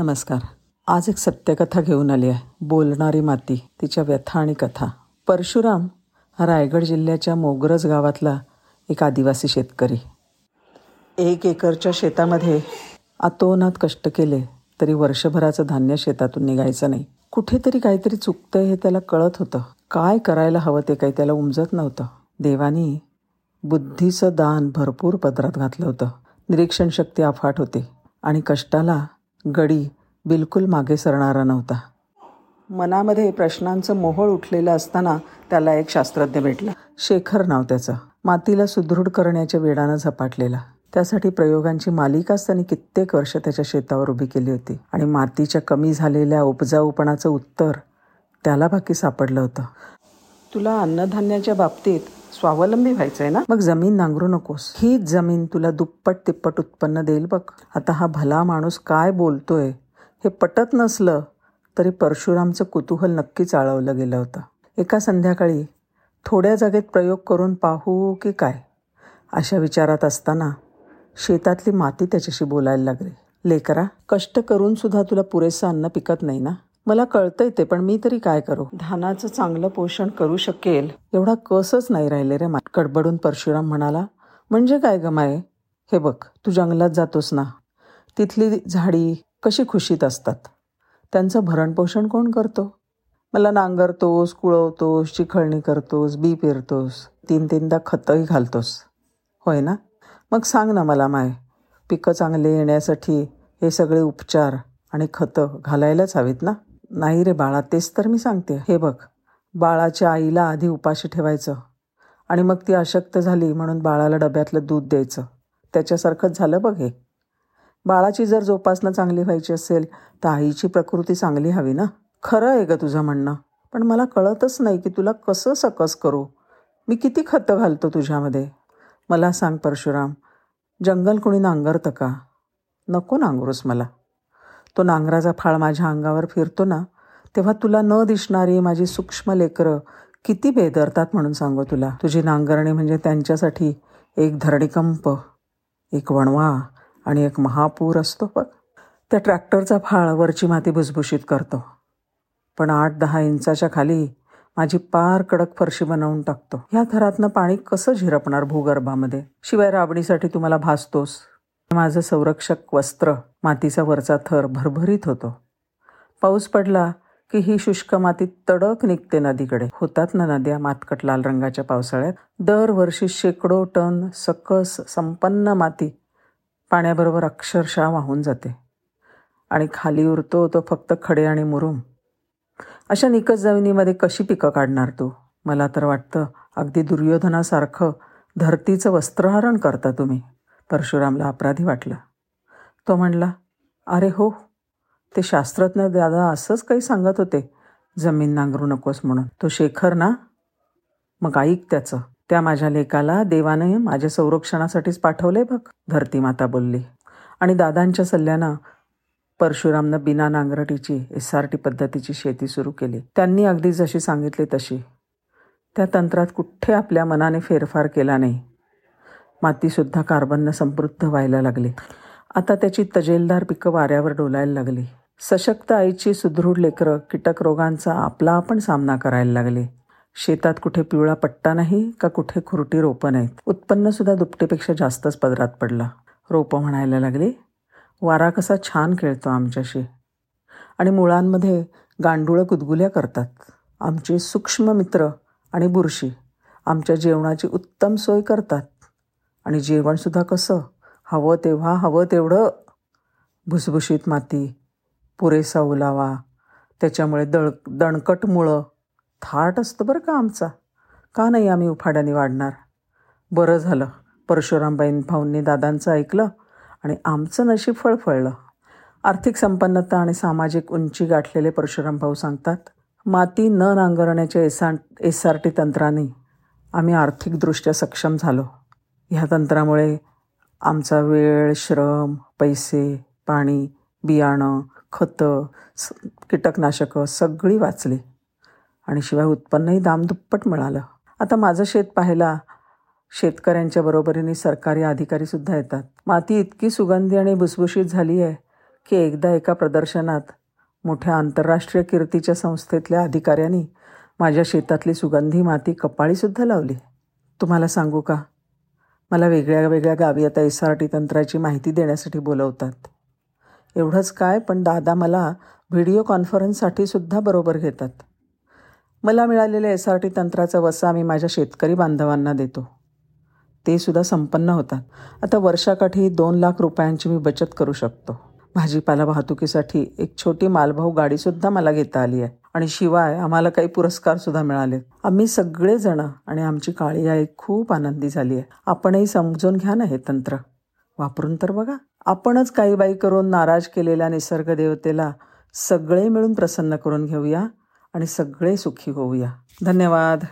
नमस्कार. आज एक सत्यकथा घेऊन आली आहे. बोलणारी माती तिच्या व्यथा आणि कथा. परशुराम हा रायगड जिल्ह्याच्या मोगरज गावातला एक आदिवासी शेतकरी. एक एकरच्या शेतामध्ये आतोनात कष्ट केले तरी वर्षभराचं धान्य शेतातून निघायचं नाही. कुठेतरी काहीतरी चुकतंय हे त्याला कळत होतं. काय करायला हवं ते काही त्याला उमजत नव्हतं. देवानी बुद्धीचं दान भरपूर पदरात घातलं होतं. निरीक्षण शक्ती अफाट होती आणि कष्टाला गडी बिलकुल मागे सरणारा नव्हता. मनामध्ये प्रश्नांचं मोहळ उठलेलं असताना त्याला एक शास्त्रज्ञ भेटला. शेखर नाव त्याचं. मातीला सुदृढ करण्याच्या वेडानं झपाटलेला. त्यासाठी प्रयोगांची मालिकाच त्यांनी कित्येक वर्ष त्याच्या शेतावर उभी केली होती. आणि मातीच्या कमी झालेल्या उपजाऊपणाचं उत्तर त्याला बाकी सापडलं होतं. तुला अन्नधान्याच्या बाबतीत स्वावलंबी व्हायचंय ना? मग जमीन नांगरू नकोस. हीच जमीन तुला दुप्पट तिप्पट उत्पन्न देईल बघ. आता हा भला माणूस काय बोलतोय? हे पटत नसलं तरी परशुरामचं कुतूहल नक्कीच आळवलं गेलं होतं. एका संध्याकाळी थोड्या जागेत प्रयोग करून पाहू की काय? अशा विचारात असताना शेतातली माती त्याच्याशी बोलायला लागली. लेकरा कष्ट करून सुद्धा तुला पुरेसं अन्न पिकत नाही ना? मला कळतंय ते पण मी तरी काय करू? धानाचं चांगलं पोषण करू शकेल एवढा कसच नाही राहिले रे मा कडबडून परशुराम म्हणाला. म्हणजे काय गमाय हे बघ तू जंगलात जातोस ना. तिथली झाडी कशी खुशीत असतात. त्यांचं भरणपोषण कोण करतो? मला नांगरतोस कुळवतोस चिखळणी करतोस बी पेरतोस तीन तीनदा खतही घालतोस. होय ना? मग सांग ना मला माय पिकं चांगले येण्यासाठी हे सगळे उपचार आणि खतं घालायलाच हवीत ना? नाही रे बाळा तेच तर मी सांगते. हे बघ बाळाच्या आईला आधी उपाशी ठेवायचं आणि मग ती अशक्त झाली म्हणून बाळाला डब्यातलं दूध द्यायचं. त्याच्यासारखंच झालं बघ हे. बाळाची जर जोपासना चांगली व्हायची असेल तर आईची प्रकृती चांगली हवी ना? खरं आहे ग तुझं म्हणणं. पण मला कळतच नाही की तुला कसं सकस करू. मी किती खतं घालतो तुझ्यामध्ये? मला सांग परशुराम जंगल कोणी नांगरतं का? नको नांगरूस मला. तो नांगराचा फाळ माझ्या अंगावर फिरतो ना तेव्हा तुला न दिसणारी माझी सूक्ष्म लेकरं किती बेदरतात म्हणून सांगू तुला. तुझी नांगरणी म्हणजे त्यांच्यासाठी एक धरणीकंप एक वणवा आणि एक महापूर असतो बघ. त्या ट्रॅक्टरचा फाळ वरची माती भुसभुशीत करतो. पण आठ दहा इंचाच्या खाली माझी पार कडक फरशी बनवून टाकतो. ह्या थरातनं पाणी कसं झिरपणार भूगर्भामध्ये? शिवाय राबणीसाठी तुम्हाला भासतोस. माझं संरक्षक वस्त्र मातीचा वरचा थर भरभरीत होतो. पाऊस पडला की ही शुष्क माती तडक निघते नदीकडे. होतात ना नद्या मातकट लाल रंगाच्या पावसाळ्यात? दरवर्षी शेकडो टन सकस संपन्न माती पाण्याबरोबर अक्षरशः वाहून जाते. आणि खाली उरतो तो फक्त खडे आणि मुरुम. अशा निकस जमिनीमध्ये कशी पिकं काढणार तू? मला तर वाटतं अगदी दुर्योधनासारखं धरतीचं वस्त्रहरण करता तुम्ही. परशुरामला अपराधी वाटलं. तो म्हणला अरे हो ते शास्त्रज्ञ दादा असंच काही सांगत होते. जमीन नांगरू नकोस म्हणून. तो शेखर ना? मग ऐक त्याचं. त्या माझ्या लेकाला देवाने माझ्या संरक्षणासाठीच पाठवले बघ. धरती माता बोलली. आणि दादांच्या सल्ल्यानं परशुरामनं बिना नांगरटीची एस आर टी पद्धतीची शेती सुरू केली. त्यांनी अगदी जशी सांगितली तशी. त्या तंत्रात कुठे आपल्या मनाने फेरफार केला नाही. मातीसुद्धा कार्बननं समृद्ध व्हायला लागली. आता त्याची तजेलदार पिकं वाऱ्यावर डोलायला लागली. सशक्त आईची सुदृढ लेकरं कीटक रोगांचा आपला आपण सामना करायला लागले. शेतात कुठे पिवळा पट्टा नाही का कुठे खुरटी रोपं नाहीत? उत्पन्नसुद्धा दुपटीपेक्षा जास्तच पदरात पडला. रोपं म्हणायला लागली वारा कसा छान खेळतो आमच्याशी. आणि मुळांमध्ये गांडुळं गुदगुल्या करतात. आमचे सूक्ष्म मित्र आणि बुरशी आमच्या जेवणाची उत्तम सोय करतात. आणि जेवणसुद्धा कसं? हवं तेव्हा हवं तेवढं भुसभुशीत माती पुरेसा ओलावा त्याच्यामुळे दळ दणकट मुळं थाट असतं बरं का आमचा. का नाही आम्ही उफाड्याने वाढणार? बरं झालं. परशुरामबाईन भाऊंनी दादांचं ऐकलं आणि आमचं नशीब फळफळलं. आर्थिक संपन्नता आणि सामाजिक उंची गाठलेले परशुराम भाऊ सांगतात माती न नांगरण्याच्या S R S R T तंत्राने आम्ही आर्थिकदृष्ट्या सक्षम झालो. ह्या तंत्रामुळे आमचा वेळ श्रम पैसे पाणी बियाणं खतं स कीटकनाशकं सगळी वाचली. आणि शिवाय उत्पन्नही दामदुप्पट मिळालं. आता माझं शेत पाहायला शेतकऱ्यांच्या बरोबरीने सरकारी अधिकारीसुद्धा येतात. माती इतकी सुगंधी आणि भुसभुशीत झाली आहे की एकदा एका प्रदर्शनात मोठ्या आंतरराष्ट्रीय कीर्तीच्या संस्थेतल्या अधिकाऱ्यांनी माझ्या शेतातली सुगंधी माती कपाळीसुद्धा लावली. तुम्हाला सांगू का? मला वेगळ्या वेगळ्या गावी आता एस आर टी तंत्राची माहिती देण्यासाठी बोलवतात. एवढंच काय पण दादा मला व्हिडिओ कॉन्फरन्ससाठी सुद्धा बरोबर घेतात. मला मिळालेल्या एस आर टी तंत्राचा वसा मी माझ्या शेतकरी बांधवांना देतो. ते सुद्धा संपन्न होतात. आता वर्षाकाठी दोन लाख रुपयांची मी बचत करू शकतो. भाजीपाला वाहतुकीसाठी एक छोटी मालभाऊ गाडीसुद्धा मला घेता आली आहे. आणि शिवाय आम्हाला काही पुरस्कारसुद्धा मिळाले. आम्ही सगळेजणं आणि आमची काळी आई खूप आनंदी झाली आहे. आपणही समजून घ्या ना हे तंत्र. वापरून तर बघा. आपणच काही बाई करून नाराज केलेल्या निसर्ग देवतेला सगळे मिळून प्रसन्न करून घेऊया आणि सगळे सुखी होऊया. धन्यवाद.